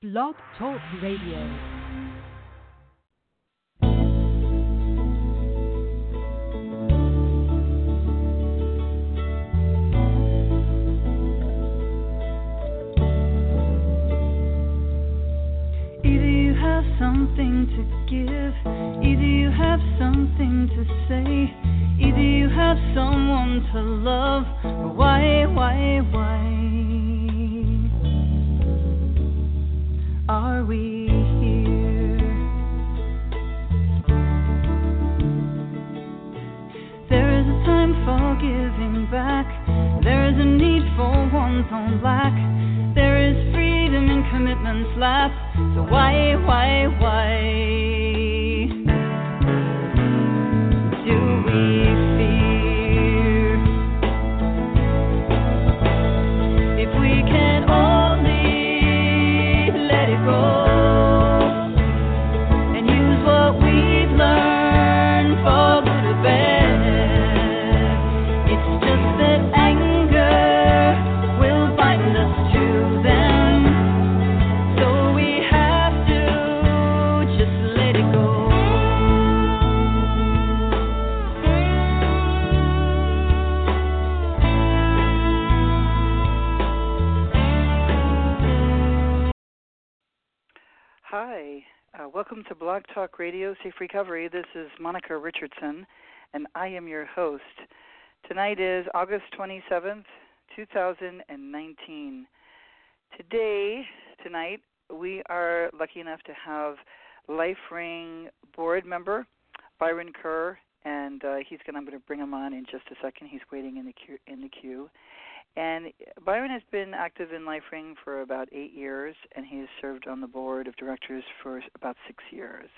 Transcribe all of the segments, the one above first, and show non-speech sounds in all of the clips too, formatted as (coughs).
Blog Talk Radio. Either you have something to give, either you have something to say, either you have someone to love. Why, why, why are we here? There is a time for giving back, there is a need for one's own black, there is freedom in commitment's lap. So why, why, why Talk Radio Safe Recovery. This is Monica Richardson, and I am your host. Tonight is August 27th, 2019. Today, tonight, we are lucky enough to have LifeRing board member Byron Kerr, and uh, he's going. I'm going to bring him on in just a second. He's waiting in the queue. In the queue. And Byron has been active in LifeRing for about eight years, and he has served on the board of directors for about six years.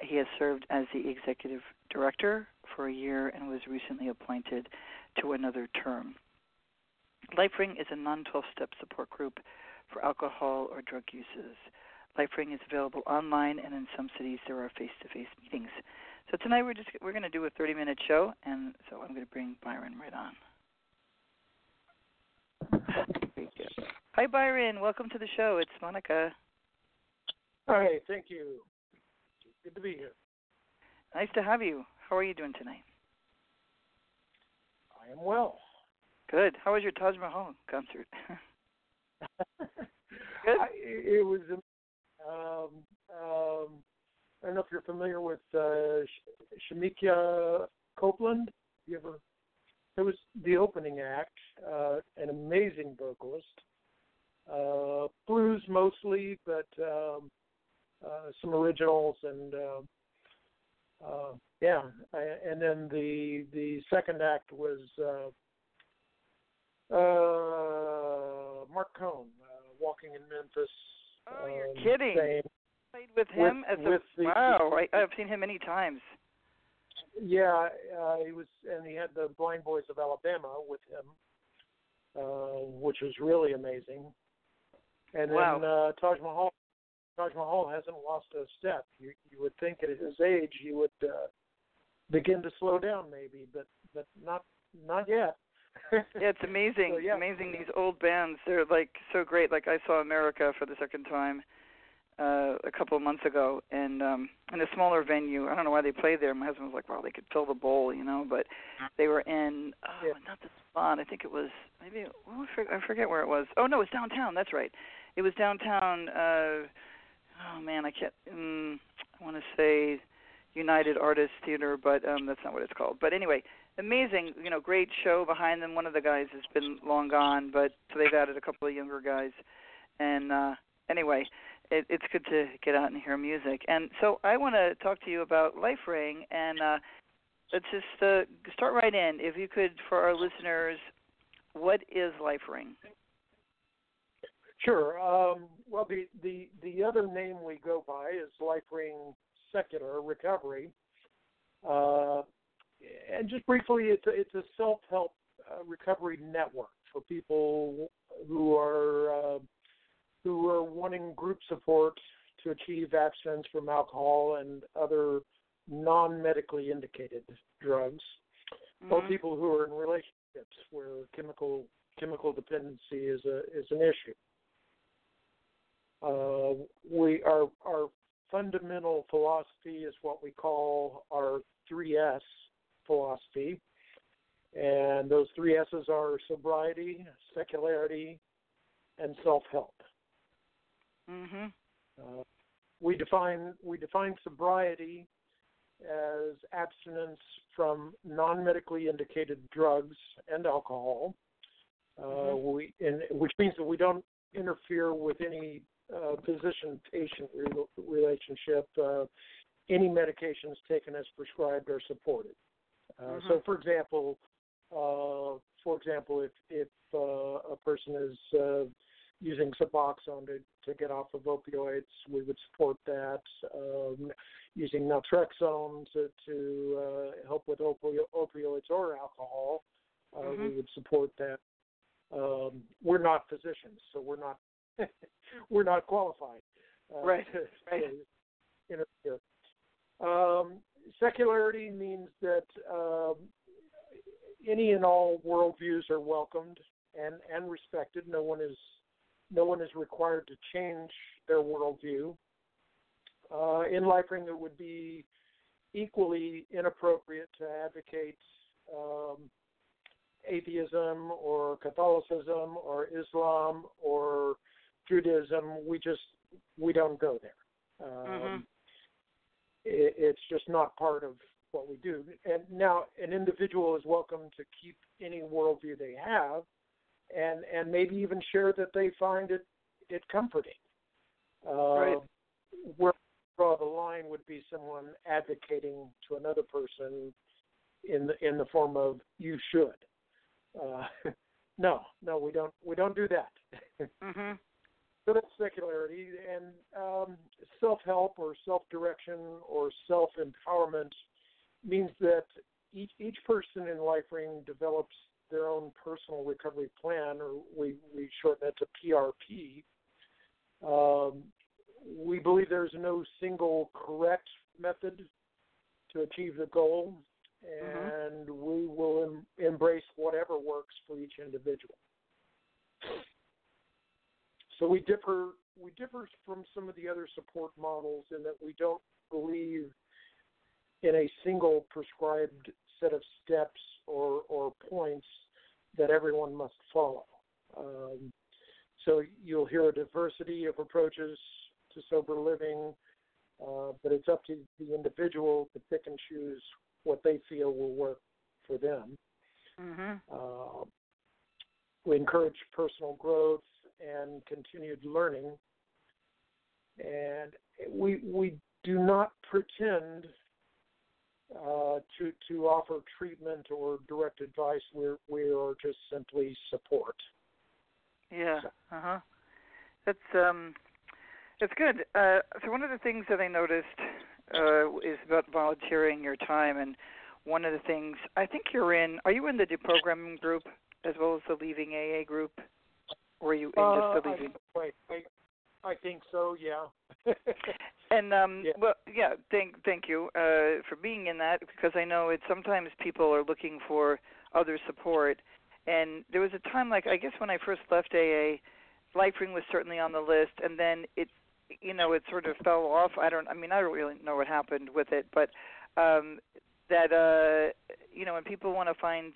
He has served as the executive director for a year and was recently appointed to another term. LifeRing is a non 12 step support group for alcohol or drug uses. LifeRing is available online, and in some cities there are face to face meetings. So tonight we're just we're going to do a 30 minute show, and so I'm going to bring Byron right on. Hi, Byron. Welcome to the show. It's Monica. Hi, thank you. Good to be here. Nice to have you. How are you doing tonight? I am well. Good. How was your Taj Mahal concert? (laughs) Good. I, it was. Um, um, I don't know if you're familiar with uh, Shemekia Copeland. You ever? It was the opening act. Uh, an amazing vocalist. Uh, blues mostly, but um, uh, some originals and uh, uh, yeah. I, and then the the second act was uh, uh, Marc Cohn uh, walking in Memphis. Oh, you're um, kidding! saying- Played with him with, as a the, wow. I, I've seen him many times. Yeah, uh, he was, and he had the Blind Boys of Alabama with him, uh, which was really amazing. And Wow. then uh, Taj Mahal, Taj Mahal hasn't lost a step. You you would think at his age he would uh, begin to slow down, maybe, but but not not yet. (laughs) Yeah, it's amazing. So, yeah. Amazing these old bands. They're like so great. Like I saw America for the second time uh a couple of months ago and um in a smaller venue. I don't know why they played there. My husband was like, Wow, they could fill the bowl, you know, but they were in oh, Yeah. not the spot. I think it was maybe well, I I forget where it was. Oh no, it was downtown, that's right. It was downtown uh oh man, I can't um, I wanna say United Artists Theater, but um that's not what it's called. But anyway, amazing, you know, great show behind them. One of the guys has been long gone, but so they've added a couple of younger guys. And uh anyway, it, it's good to get out and hear music. And so I want to talk to you about LifeRing and uh let's just uh, start right in. If you could for our listeners, what is LifeRing? Sure. Um, well, the, the the other name we go by is LifeRing Secular Recovery. Uh, and just briefly, it's a, it's a self-help uh, recovery network for people who are uh, who are wanting group support to achieve abstinence from alcohol and other non-medically indicated drugs, or Mhm. people who are in relationships where chemical chemical dependency is a is an issue. Uh, Uh, we our our fundamental philosophy is what we call our three S philosophy, and those three S's are sobriety, secularity, and self help. Mhm. Uh, we define we define sobriety as abstinence from non-medically indicated drugs and alcohol. Uh, Mhm. we, and, which means that we don't interfere with any uh, physician-patient re- relationship. Uh, any medications taken as prescribed are supported. Uh, So, Mhm. for example, uh, for example, if if uh, a person is uh, using Suboxone to, to get off of opioids, we would support that. Um, using naltrexone to, to uh, help with opio- opioids or alcohol, uh, we Mhm. would support that. Um, we're not physicians, so we're not (laughs) we're not qualified uh, Right, right. to interfere. Um, secularity means that um, any and all worldviews are welcomed and, and respected. No one is no one is required to change their worldview. Uh, in LifeRing, it would be equally inappropriate to advocate um, atheism or Catholicism or Islam or Judaism. We just we don't go there. Um, Mhm. it, it's just not part of what we do. And now, an individual is welcome to keep any worldview they have, and and maybe even share that they find it it comforting. Uh, Right. Where I draw the line would be someone advocating to another person in the in the form of you should. Uh, (laughs) no, no, we don't we don't do that. (laughs) Mm-hmm. So that's secularity and um, self-help or self-direction or self-empowerment means that each each person in LifeRing develops their own personal recovery plan, or we we shorten it to PRP. Um, we believe there's no single correct method to achieve the goal, and we will em- embrace whatever works for each individual. So we differ we differ from some of the other support models in that we don't believe in a single prescribed set of steps or or points that everyone must follow. Um, so you'll hear a diversity of approaches to sober living, uh, but it's up to the individual to pick and choose what they feel will work for them. Mhm. Uh, we encourage personal growth and continued learning, and we we do not pretend uh, to to offer treatment or direct advice. We're we are just simply support. Yeah. Uh huh. That's um, it's good. Uh, so one of the things that I noticed uh, is about volunteering your time, and one of the things I think you're in. Are you in the deprogramming group as well as the Leaving AA group, or are you in Uh, just the I, Leaving? wait, I, I think so. Yeah. (laughs) And um Yeah. well yeah, thank thank you uh for being in that because I know it's sometimes people are looking for other support and there was a time like I guess when I first left AA, LifeRing was certainly on the list and then it you know, it sort of fell off. I don't I mean I don't really know what happened with it, but um that uh you know, when people want to find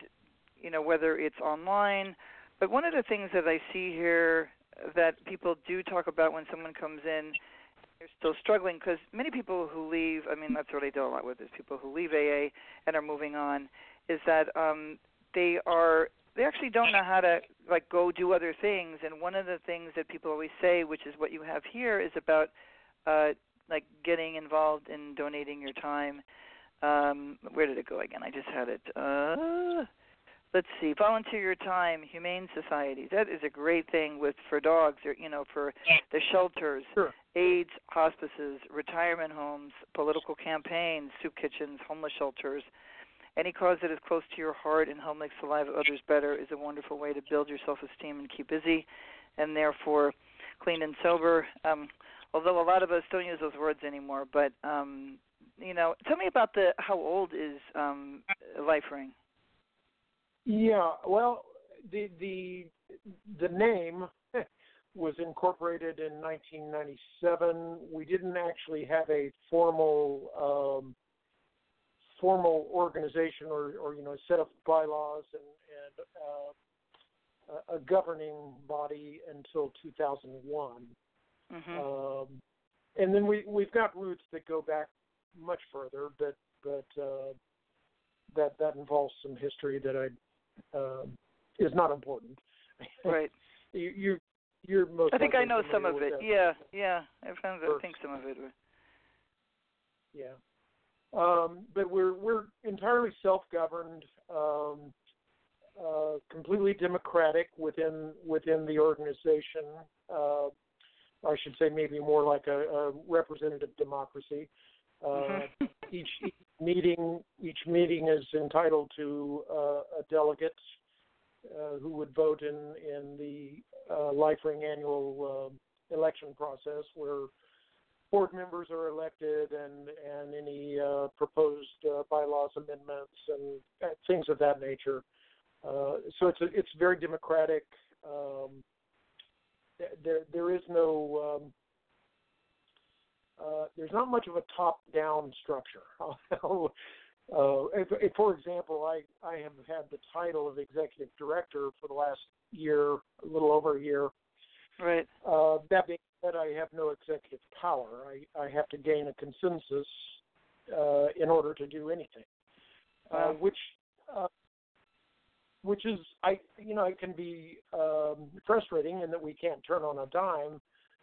you know, whether it's online but one of the things that I see here that people do talk about when someone comes in they're still struggling because many people who leave i mean that's what i deal a lot with is people who leave aa and are moving on is that um they are they actually don't know how to like go do other things. And one of the things that people always say which is what you have here is about uh like getting involved in donating your time. Um where did it go again? I just had it uh let's see volunteer your time humane societies that is a great thing with for dogs or you know for the shelters Sure. AIDS hospices, retirement homes, political campaigns, soup kitchens, homeless shelters. Any cause that is close to your heart and help makes the lives of others better is a wonderful way to build your self esteem and keep busy and therefore clean and sober. Um, although a lot of us don't use those words anymore, but um, you know, tell me about the how old is um Life Ring? Yeah, well, the the the name (laughs) was incorporated in 1997. We didn't actually have a formal um, formal organization or, or you know set of bylaws and, and uh, a governing body until 2001. Mhm. Um, and then we we've got roots that go back much further, but but uh, that that involves some history that I um is not important. (laughs) right. you, you you're most. I think I know some of it. that. Yeah, yeah. I found I think some of it. Yeah. Um, but we're we're entirely self-governed, um, uh, completely democratic within within the organization. Uh, I should say maybe more like a, a representative democracy. Uh, Mhm. (laughs) each, each meeting each meeting is entitled to uh, a delegate uh, who would vote in in the uh, LifeRing annual uh, election process, where board members are elected and and any uh, proposed uh, bylaws amendments and things of that nature. Uh, so it's a, it's very democratic. Um, there there is no um, uh, there's not much of a top-down structure. (laughs) uh, if, if, for example, I, I have had the title of executive director for the last year, a little over a year. Right. Uh, that being said, I have no executive power. I, I have to gain a consensus uh, in order to do anything, uh, which uh, which is I you know it can be um, frustrating in that we can't turn on a dime,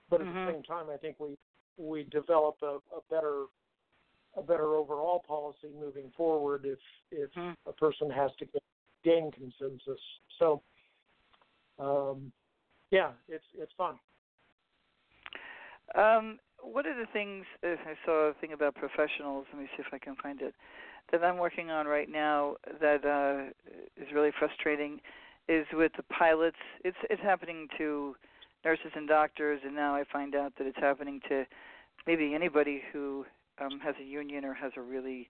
but at Mhm. the same time, I think we we develop a, a better a better overall policy moving forward if if Mhm. a person has to gain consensus. So, um, yeah, it's it's fun. Um, one of the things I saw a thing about professionals. Let me see if I can find it. That I'm working on right now that uh, is really frustrating is with the pilots. It's it's happening to nurses and doctors, and now I find out that it's happening to maybe anybody who um, has a union or has a really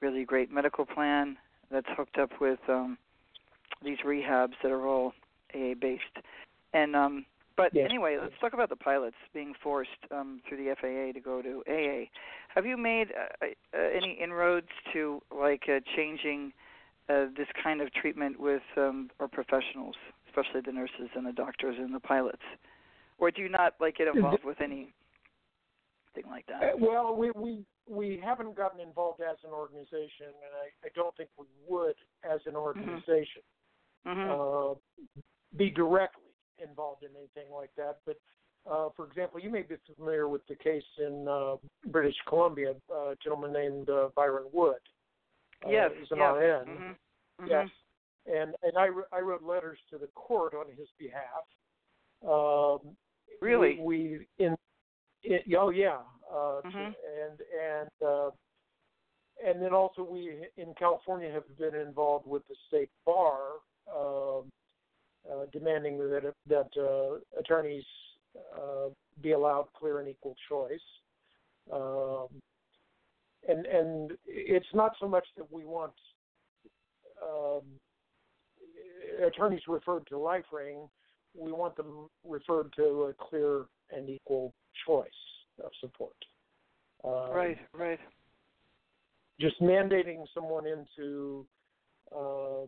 really great medical plan that's hooked up with um, these rehabs that are all AA based. And um, but Yes. anyway, let's talk about the pilots being forced um, through the FAA to go to AA. Have you made uh, uh, any inroads to like uh, changing uh, this kind of treatment with um, our professionals, especially the nurses and the doctors and the pilots, or do you not like get involved with anything like that? well, we we we haven't gotten involved as an organization, and I, I don't think we would as an organization hmm uh, be directly involved in anything like that. But uh, for example, you may be familiar with the case in uh, British Columbia, uh, a gentleman named uh, Byron Wood. Uh, yes. he's an yes. RN. hmm Yes, and and I I wrote letters to the court on his behalf. Um, Really? We, we in, in oh yeah, uh, Mhm. and and uh, and then also we in California have been involved with the state bar, um, uh, demanding that that uh, attorneys uh, be allowed clear and equal choice. Um, and and it's not so much that we want um, attorneys referred to LifeRing, we want them referred to a clear and equal choice of support. Um, Right. Right. Just mandating someone into uh,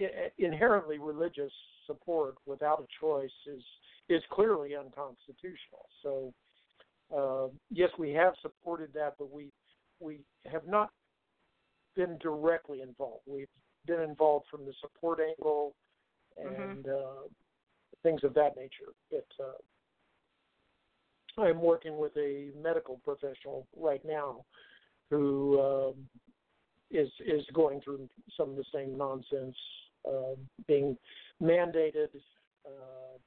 i- inherently religious support without a choice is is clearly unconstitutional. So uh, yes, we have supported that, but we we have not been directly involved. We've been involved from the support angle and uh, things of that nature. But uh, I'm working with a medical professional right now who um, is is going through some of the same nonsense, uh, being mandated. Uh,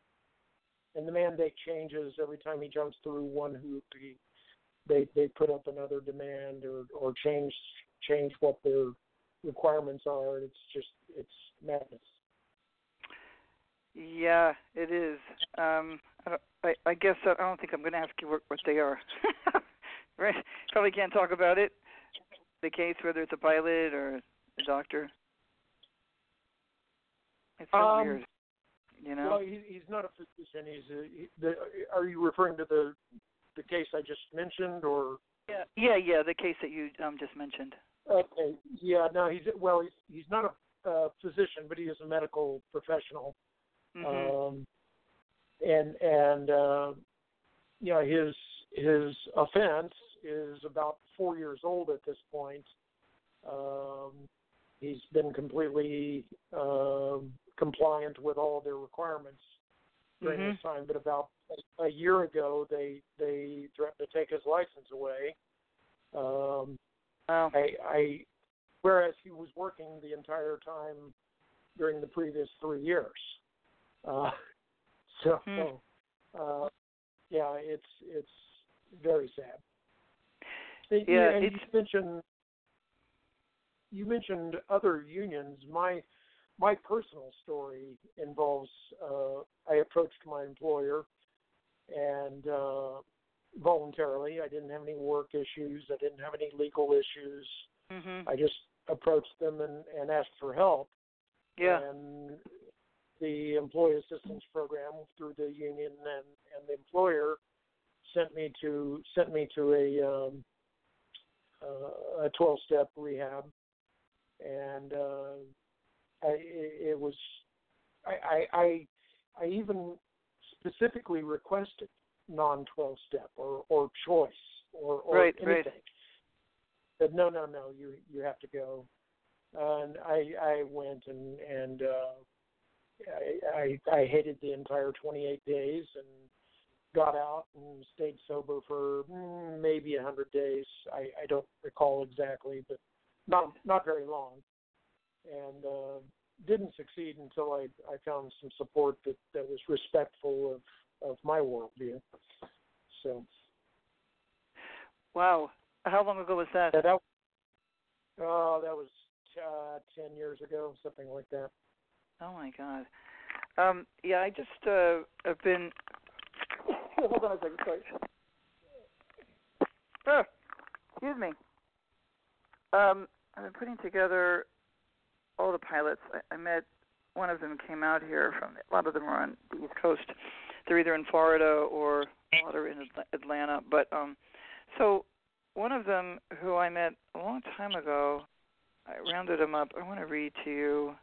and the mandate changes every time he jumps through one hoop. He, they they put up another demand or or change change what their requirements are. It's just it's madness. Yeah, it is. Um, I, don't, I, I guess I don't think I'm going to ask you what, what they are. (laughs) right? Probably can't talk about it. The case, whether it's a pilot or a doctor. It's so Um, weird. You know. Well, he, he's not a physician. He's a. He, the, are you referring to the the case I just mentioned, or? Yeah, yeah, yeah. The case that you um just mentioned. Okay. Yeah. No, he's well. He's he's not a uh, physician, but he is a medical professional. hmm Um, and and uh, you know his his offense is about four years old at this point. Um, he's been completely um compliant with all their requirements during Mhm. this time, but about a, a year ago they they threatened to take his license away. Um, Wow. I, I whereas he was working the entire time during the previous three years. Uh, (laughs) so Hmm. uh, yeah, it's it's very sad. Yeah, and it's- you mentioned you mentioned other unions. My my personal story involves uh, I approached my employer and uh, voluntarily. I didn't have any work issues. I didn't have any legal issues. Mhm. I just approached them and, and asked for help. Yeah. And the employee assistance program through the union and, and the employer sent me to sent me to a um, uh, a twelve step rehab, and uh, I, it, it was I, I I I even specifically requested non twelve step or or choice or or Right, anything. right. Said no no no you you have to go, and I I went and and uh, I, I I hated the entire 28 days and got out and stayed sober for mm, maybe a hundred days. I, I don't recall exactly, but not not very long. And uh, didn't succeed until I I found some support that that was respectful of of my worldview. So Wow. How long ago was that? yeah, that oh that was uh, ten years ago, something like that. Oh my God. Um, yeah, I just uh, have been. (coughs) Hold on a second, sorry. Oh, excuse me. Um, I've been putting together all the pilots. I, I met one of them came out here from. A lot of them are on the East Coast. They're either in Florida or a lot are in Atlanta. But um, so one of them who I met a long time ago, I rounded him up. I want to read to you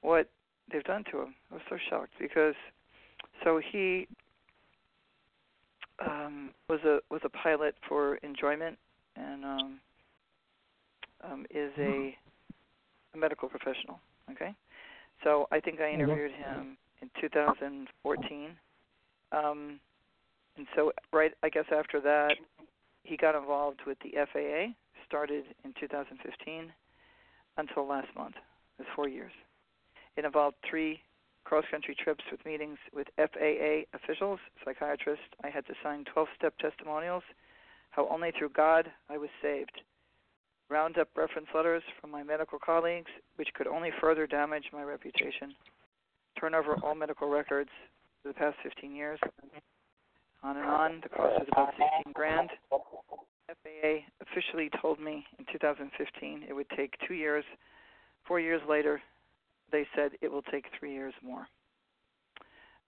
what they've done to him. I was so shocked because so he um was a was a pilot for enjoyment and um um is a, a medical professional, okay? So I think I interviewed him in 2014. Um and so right I guess after that he got involved with the FAA, started in 2015 until last month. It was 4 years. It involved three cross country trips with meetings with FAA officials, psychiatrists. I had to sign 12 step testimonials, how only through God I was saved. Round up reference letters from my medical colleagues, which could only further damage my reputation. Turn over all medical records for the past 15 years. On and on. The cost was about 16 grand. FAA officially told me in 2015 it would take two years. Four years later, they said it will take three years more.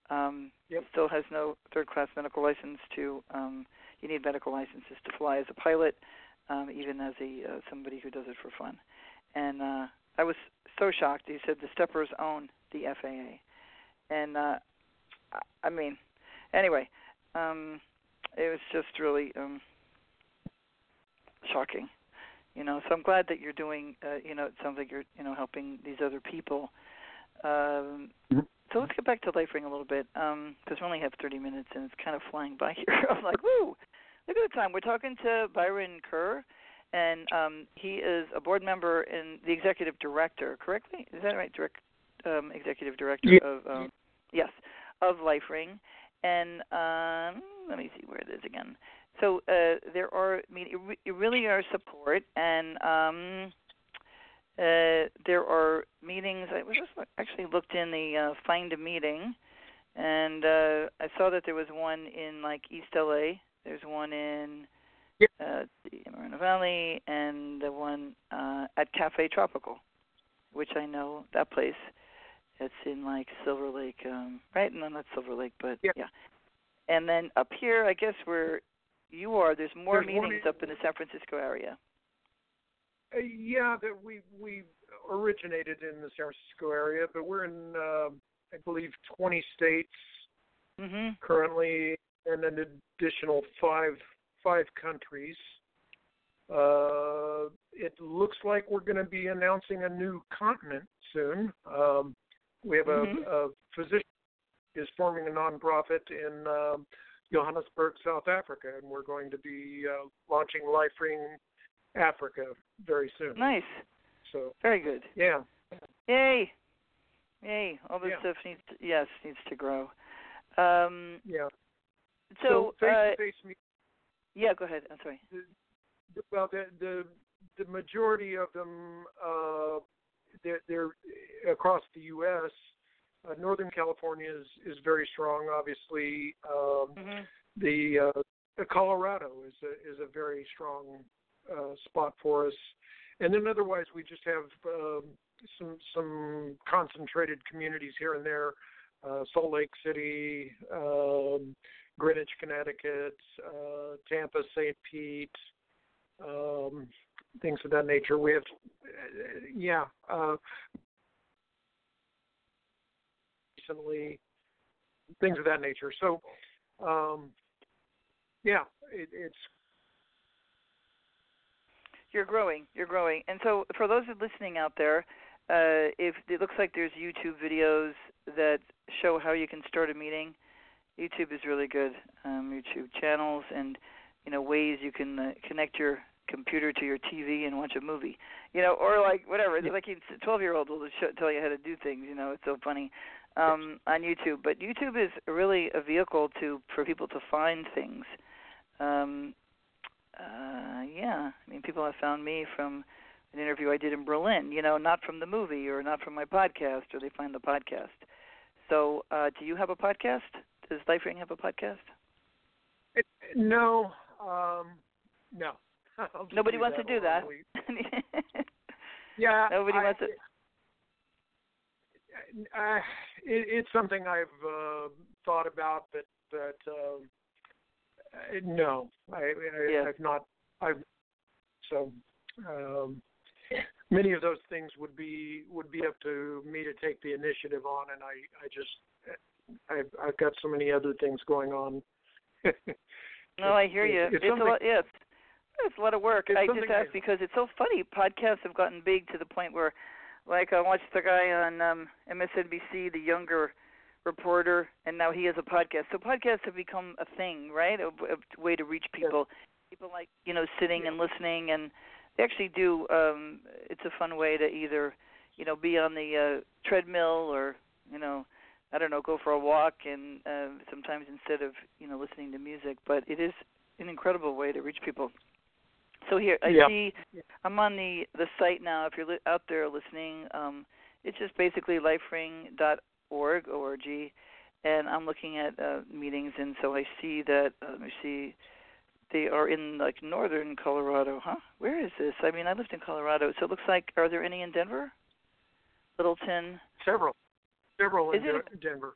Um, Yep. Still has no third class medical license to. Um, you need medical licenses to fly as a pilot, um, even as a uh, somebody who does it for fun. And uh, I was so shocked. He said the steppers own the FAA, and uh, I- mean, anyway, um, it was just really um, shocking you know. So i'm glad that you're doing uh, you know it sounds like you're you know helping these other people. Um Mhm. so let's get back to life ring a little bit um because we only have 30 minutes and it's kind of flying by (laughs) here. I'm like woo! Look at the time. We're talking to byron kerr and um he is a board member and the executive director correctly? Is that right direct um executive director Yeah. of um yes of life ring and um let me see where it is again so uh, there are, I mean, it, re- it really are support, and um, uh, there are meetings. I was just actually looked in the uh, find a meeting, and uh, I saw that there was one in like East LA. There's one in Yep. uh, the Moreno Valley, and the one uh, at Cafe Tropical, which I know that place. It's in like Silver Lake, um, right? No, not Silver Lake, but Yeah. yeah. And then up here, I guess where you are, there's more There's more meetings meet- up in the San Francisco area. Uh, yeah, that we we originated in the San Francisco area, but we're in uh, I believe 20 states Mhm. currently, and an additional five five countries. Uh, it looks like we're going to be announcing a new continent soon. Um, we have Mhm. a, a physician is forming a nonprofit in um, Johannesburg, South Africa, and we're going to be uh, launching LifeRing Africa very soon. Nice. So Very good. yeah, Yay. Yay. All this Yeah. stuff needs to, yes, needs to grow. Um yeah. so, face uh to face meetings. yeah, go ahead. I'm sorry. well the the the majority of them uh they're, they're across the US uh, Northern California is is very strong obviously um Mhm. the uh Colorado is a is a very strong uh spot for us and then otherwise we just have um some some concentrated communities here and there uh Salt Lake City um Greenwich Connecticut uh Tampa St Pete um, things of that nature. We have, uh, yeah, uh, recently, things of that nature. So, um, yeah, it, it's You're growing. You're growing. And so, for those listening out there, uh, if it looks like there's YouTube videos that show how you can start a meeting, YouTube is really good. Um, YouTube channels and you know ways you can uh, connect your computer to your TV and watch a movie. You know, or like whatever. Yeah. Like a 12 year old will show, tell you how to do things. You know, it's so funny um, on YouTube. But YouTube is really a vehicle to for people to find things. Um, uh, yeah, I mean, people have found me from an interview I did in Berlin. You know, not from the movie or not from my podcast, or they find the podcast. So, uh, do you have a podcast? Does LifeRing have a podcast? it, no, um, no. I'll just Nobody wants to do that. (laughs) Yeah, Nobody I, wants to. Uh, it, it's something I've uh, thought about, but but um, uh, no, I, I Yeah. I've not. I've so um, many of those things would be would be up to me to take the initiative on, and I I just I've I've got so many other things going on. No, (laughs) I hear you. It's It's, a lot. Yeah, it's, it's a lot of work. It's I just asked because it's so funny. Podcasts have gotten big to the point where, like, I watched the guy on um MSNBC, the younger reporter, and now he has a podcast. So podcasts have become a thing, right? A, a way to reach people. People like you know sitting and listening, and they actually do. um It's a fun way to either, you know, be on the uh, treadmill or you know I don't know, go for a walk and uh, sometimes instead of you know listening to music. But it is an incredible way to reach people. So here I Yeah. see I'm on the the site now. If you're li- out there listening, um, it's just basically lifering.org org, and I'm looking at uh, meetings, and so I see that. Uh, let me see. They are in like northern Colorado, huh? Where is this? I mean, I lived in Colorado, so it looks like. Are there any in Denver? Littleton. several, several in Is it Den- Denver.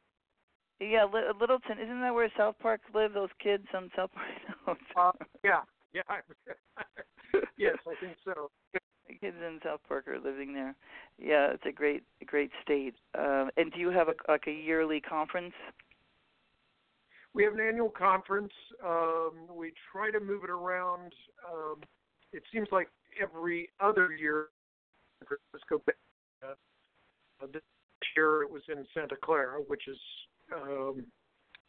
Yeah, Li- Littleton. Isn't that where South Park live? Those kids on South Park. (laughs) Uh, yeah, (laughs) yeah. (laughs) yes, I think so. (laughs) the kids in South Park are living there. Yeah, it's a great, great state. Uh, and do you have a, like a yearly conference? We have an annual conference. Um, we try to move it around. Um, it seems like every other year. San Francisco. Uh, this year it was in Santa Clara, which is um,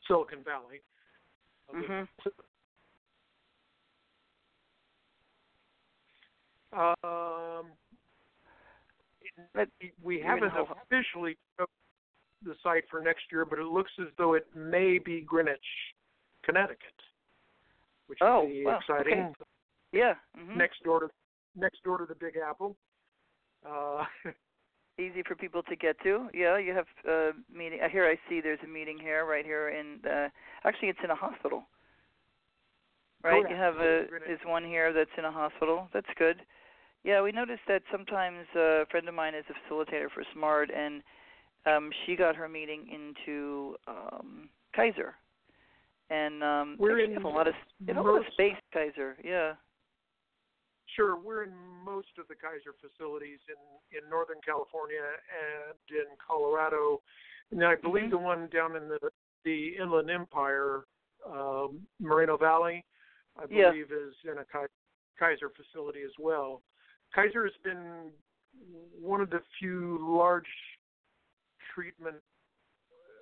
Silicon Valley. Uh, Mhm. Um, But we haven't officially the site for next year, but it looks as though it may be Greenwich, Connecticut, which Oh, would be wow, exciting. okay. Yeah. hmm Next door to next door to the Big Apple. Uh, (laughs) Easy for people to get to. Yeah, you have a meeting. uh, Here I see there's a meeting here, right here in. Uh, actually, it's in a hospital. Right. yeah. You have a. There's one here that's in a hospital. That's good. Yeah, we noticed that sometimes a friend of mine is a facilitator for SMART, and um, she got her meeting into um, Kaiser, and um, We're in have a lot of in a lot of space Kaiser. Yeah. Sure, we're in most of the Kaiser facilities in in Northern California and in Colorado, and I believe Mhm. the one down in the the Inland Empire, um, Moreno Valley, I Yeah. believe is in a Kaiser facility as well. Kaiser has been one of the few large treatment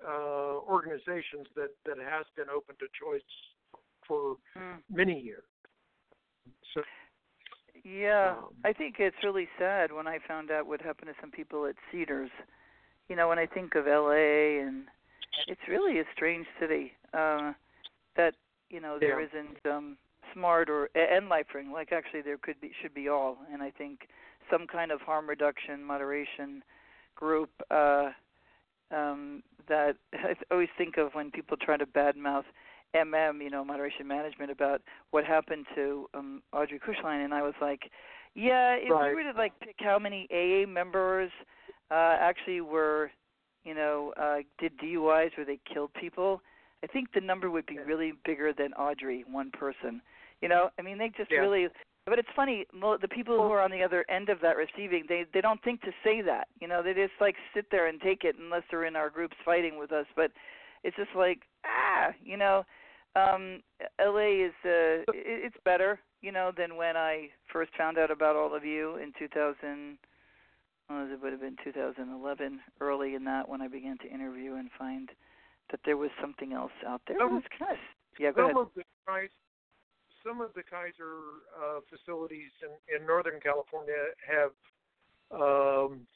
uh, organizations that that has been open to choice for Mm. many years. So Yeah, Um, I think it's really sad when I found out what happened to some people at Cedars. You know, when I think of LA and it's really a strange city. Uh that, you know, there Yeah. isn't um smart or and life-ring like actually there could be should be all and I think some kind of harm reduction moderation group uh um that I always think of when people try to badmouth MM, you know, moderation management about what happened to um Audrey Kishline and I was like, yeah, if Right. we were to like pick how many AA members uh actually were, you know, uh did DUIs where they killed people, I think the number would be really bigger than Audrey, one person. You know, I mean they just Yeah. really but it's funny, the people who are on the other end of that receiving, they they don't think to say that. You know, they just like sit there and take it unless they're in our groups fighting with us. But it's just like ah, you know, um LA is uh it's better, you know, than when I first found out about all of you in 2000 well, it would have been 2011 early in that when I began to interview and find that there was something else out there. Um, it was kind of yeah, go ahead. of the Kaiser, some of the Kaiser uh, facilities in, in Northern California have um,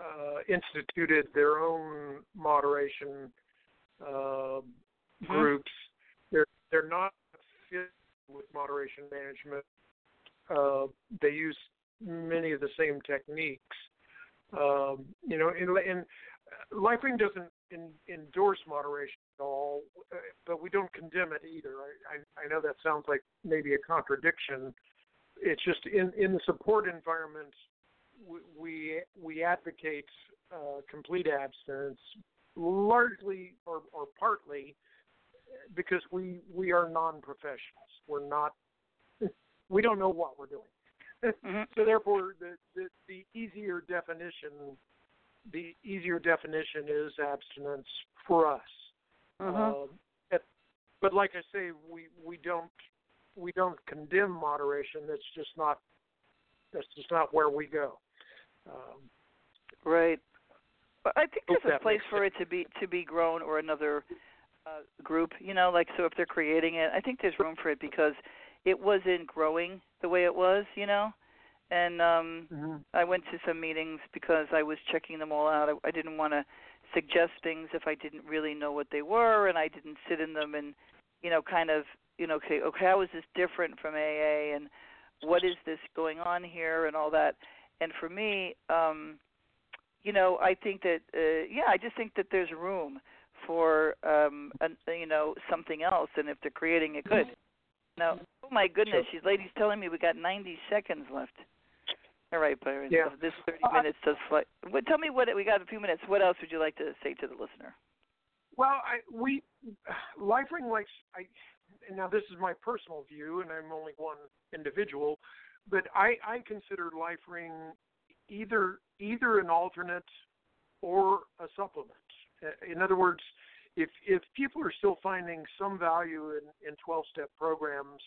uh, instituted their own moderation uh, Mhm. groups. They're they're not fit with moderation management. Uh, they use many of the same techniques. Um, you know, in, in LifeRing doesn't in, endorse moderation at all, uh, but we don't condemn it either. I, I, I know that sounds like maybe a contradiction. It's just in, in the support environment, we we, advocate uh, complete abstinence, largely or, or partly because we we are non-professionals. We're not. (laughs) We don't know what we're doing. Mhm. (laughs) So therefore, the, the the easier definition, the easier definition is abstinence for us. At- but like I say, we we don't we don't condemn moderation. That's just not that's just not where we go. Um, Right. But I think there's a place for it to be to be grown or another uh, group. You know, like so if they're creating it, I think there's room for it because it wasn't growing the way it was. You know, and um I went to some meetings because I was checking them all out. I, I didn't want to suggest things if I didn't really know what they were, and I didn't sit in them and you know kind of you know okay okay how is this different from AA and what is this going on here and all that. And for me, um, you know, I think that uh, yeah, I just think that there's room for um, an, you know something else, and if they're creating it, good. Now, oh my goodness, Sure. these ladies telling me we got 90 seconds left. All right, Byron. Yeah. so This 30 Uh, minutes does fly. What, tell me what we got a few minutes. What else would you like to say to the listener? Well, I we LifeRing likes I and now this is my personal view, and I'm only one individual, but I I consider LifeRing either either an alternate or a supplement. Uh, In other words, if if people are still finding some value in in 12 step programs,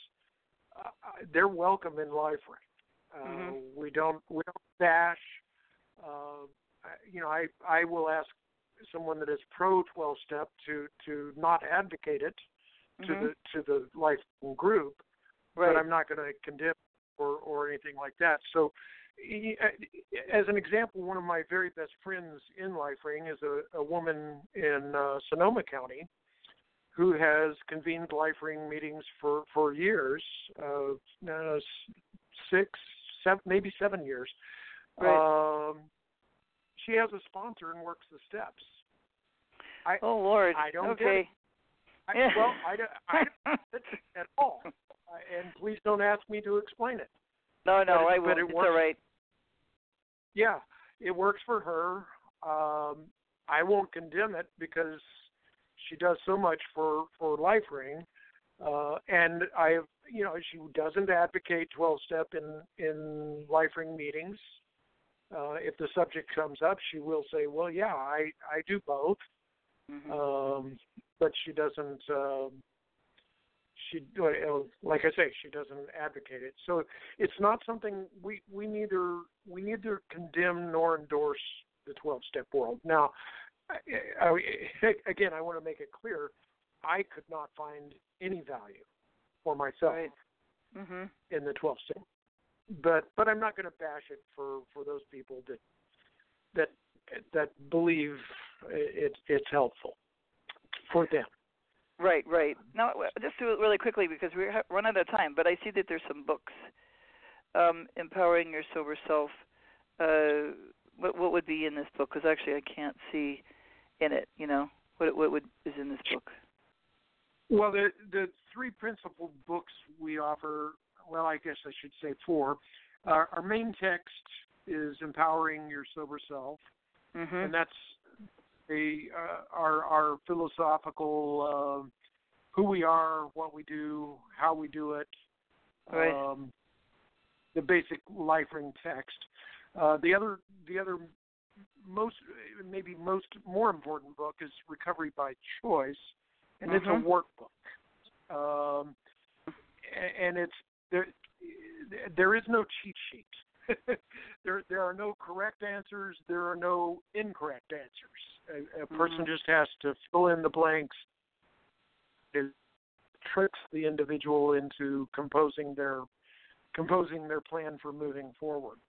uh, they're welcome in LifeRing. Uh, Mhm. We don't we don't bash. Uh, you know, I I will ask someone that is pro 12 step to to not advocate it to Mhm. the to the life group, right. but I'm not going to condemn or or anything like that. So, e- as an example, one of my very best friends in Life Ring is a, a woman in uh, Sonoma County who has convened Life Ring meetings for for years, uh, uh, six, seven, maybe seven years. Right. Um, she has a sponsor and works the steps. I oh Lord. I don't get okay. it. I, well, I don't, I don't (laughs) get it at all, and please don't ask me to explain it. no, no, it- I won't. it It's works. all right. Yeah, it works for her. Um, I won't condemn it because she does so much for for Life Ring, uh, and I have you know she doesn't advocate 12 step in in LifeRing meetings. Uh, if the subject comes up, she will say, "Well, yeah, I I do both," Mhm. um, but she doesn't. Um, she uh, like I say, she doesn't advocate it. So it's not something we we neither we neither condemn nor endorse the 12 step world. Now, I, I, (laughs) again, I want to make it clear, I could not find any value for myself Right. Mhm. in the 12th step. But but I'm not going to bash it for for those people that that that believe it it's helpful for them. Right, right. Now, just do it really quickly because we're ha- run out of time. But I see that there's some books, um, empowering your sober self. Uh, what what would be in this book? Because actually, I can't see in it. You know, what what would is in this book? Well, the the three principal books we offer, well, I guess I should say four. Our, our main text is empowering your sober self, Mm-hmm. and that's the uh, our our philosophical uh, who we are, what we do, how we do it, Right. um, the basic LifeRing text. Uh, the other the other most maybe most more important book is Recovery by Choice, and it's Mhm. a workbook. Um, and it's there. There is no cheat sheet. (laughs) there there are no correct answers. There are no incorrect answers. A, a person Mhm. just has to fill in the blanks. It tricks the individual into composing their composing their plan for moving forward.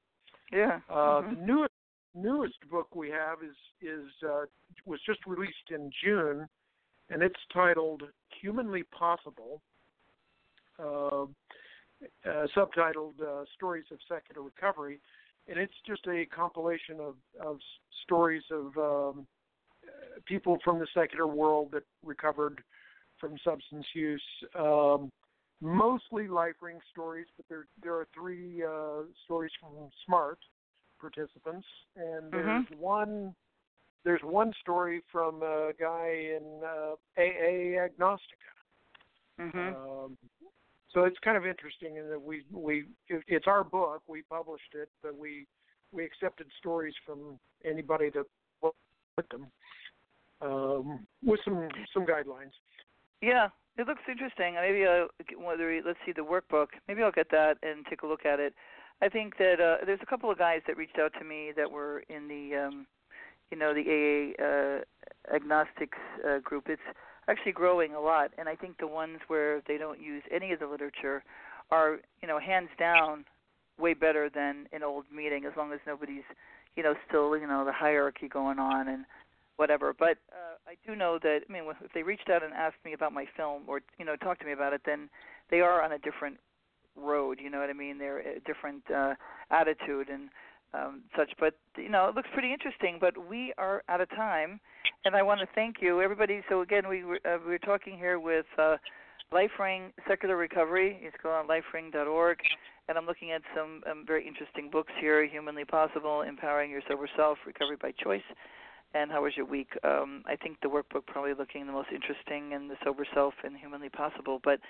Yeah. Uh, Mhm. The newest newest book we have is is uh, was just released in June, and it's titled "Humanly Possible," uh, uh, subtitled uh, "Stories of Secular Recovery," and it's just a compilation of of stories of um, people from the secular world that recovered from substance use. Um, mostly LifeRing stories, but there there are three uh, stories from SMART participants, and there's one there's one story from a guy in uh, AA Agnostica. Mhm. Um, so it's kind of interesting in that we we it, it's our book, we published it, but we we accepted stories from anybody that put them um, with some some guidelines. Yeah, it looks interesting. Maybe get- whether let's see the workbook. Maybe I'll get that and take a look at it. I think that uh, there's a couple of guys that reached out to me that were in the, um, you know, the AA uh, agnostics uh, group. It's actually growing a lot, and I think the ones where they don't use any of the literature are, you know, hands down, way better than an old meeting. As long as nobody's, you know, still, you know, the hierarchy going on and whatever. But uh, I do know that I mean, if they reached out and asked me about my film or you know talked to me about it, then they are on a different road. You know what I mean? They're a different uh, attitude and um, such. But you know, it looks pretty interesting. But we are out of time, and I want to thank you, everybody. So again, we were, uh, we were talking here with. Uh, LifeRing Secular Recovery. It's called on lifering.org. And I'm looking at some um, very interesting books here Humanly Possible, Empowering Your Sober Self, Recovery by Choice, and How Was Your Week? Um, I think the workbook probably looking the most interesting and the Sober Self and Humanly Possible. But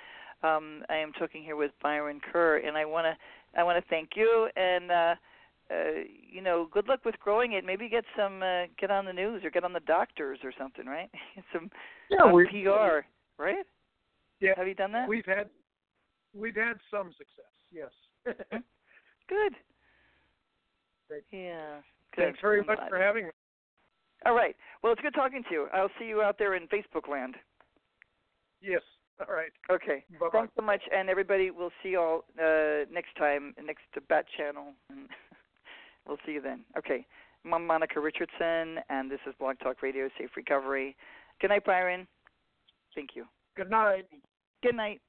um, I am talking here with Byron Kerr, and I want to I want to thank you and. Uh, uh, you know, good luck with growing it. Maybe get some, uh, get on the news or get on the doctors or something, right? Get (laughs) some Yeah, we PR, right? Yeah, Have you done that? we've had we've had some success. Yes. (laughs) Good. Great. Yeah. Good. Thanks very I'm much glad. for having me. All right. Well, it's good talking to you. I'll see you out there in Facebook land. Yes. All right. Okay. Bye bye. Thanks so much, and everybody. We'll see you all uh, next time, next to Bat Channel, and (laughs) we'll see you then. Okay. I'm Monica Richardson, and this is Blog Talk Radio, Safe Recovery. Good night, Byron. Thank you. Good night. Good night.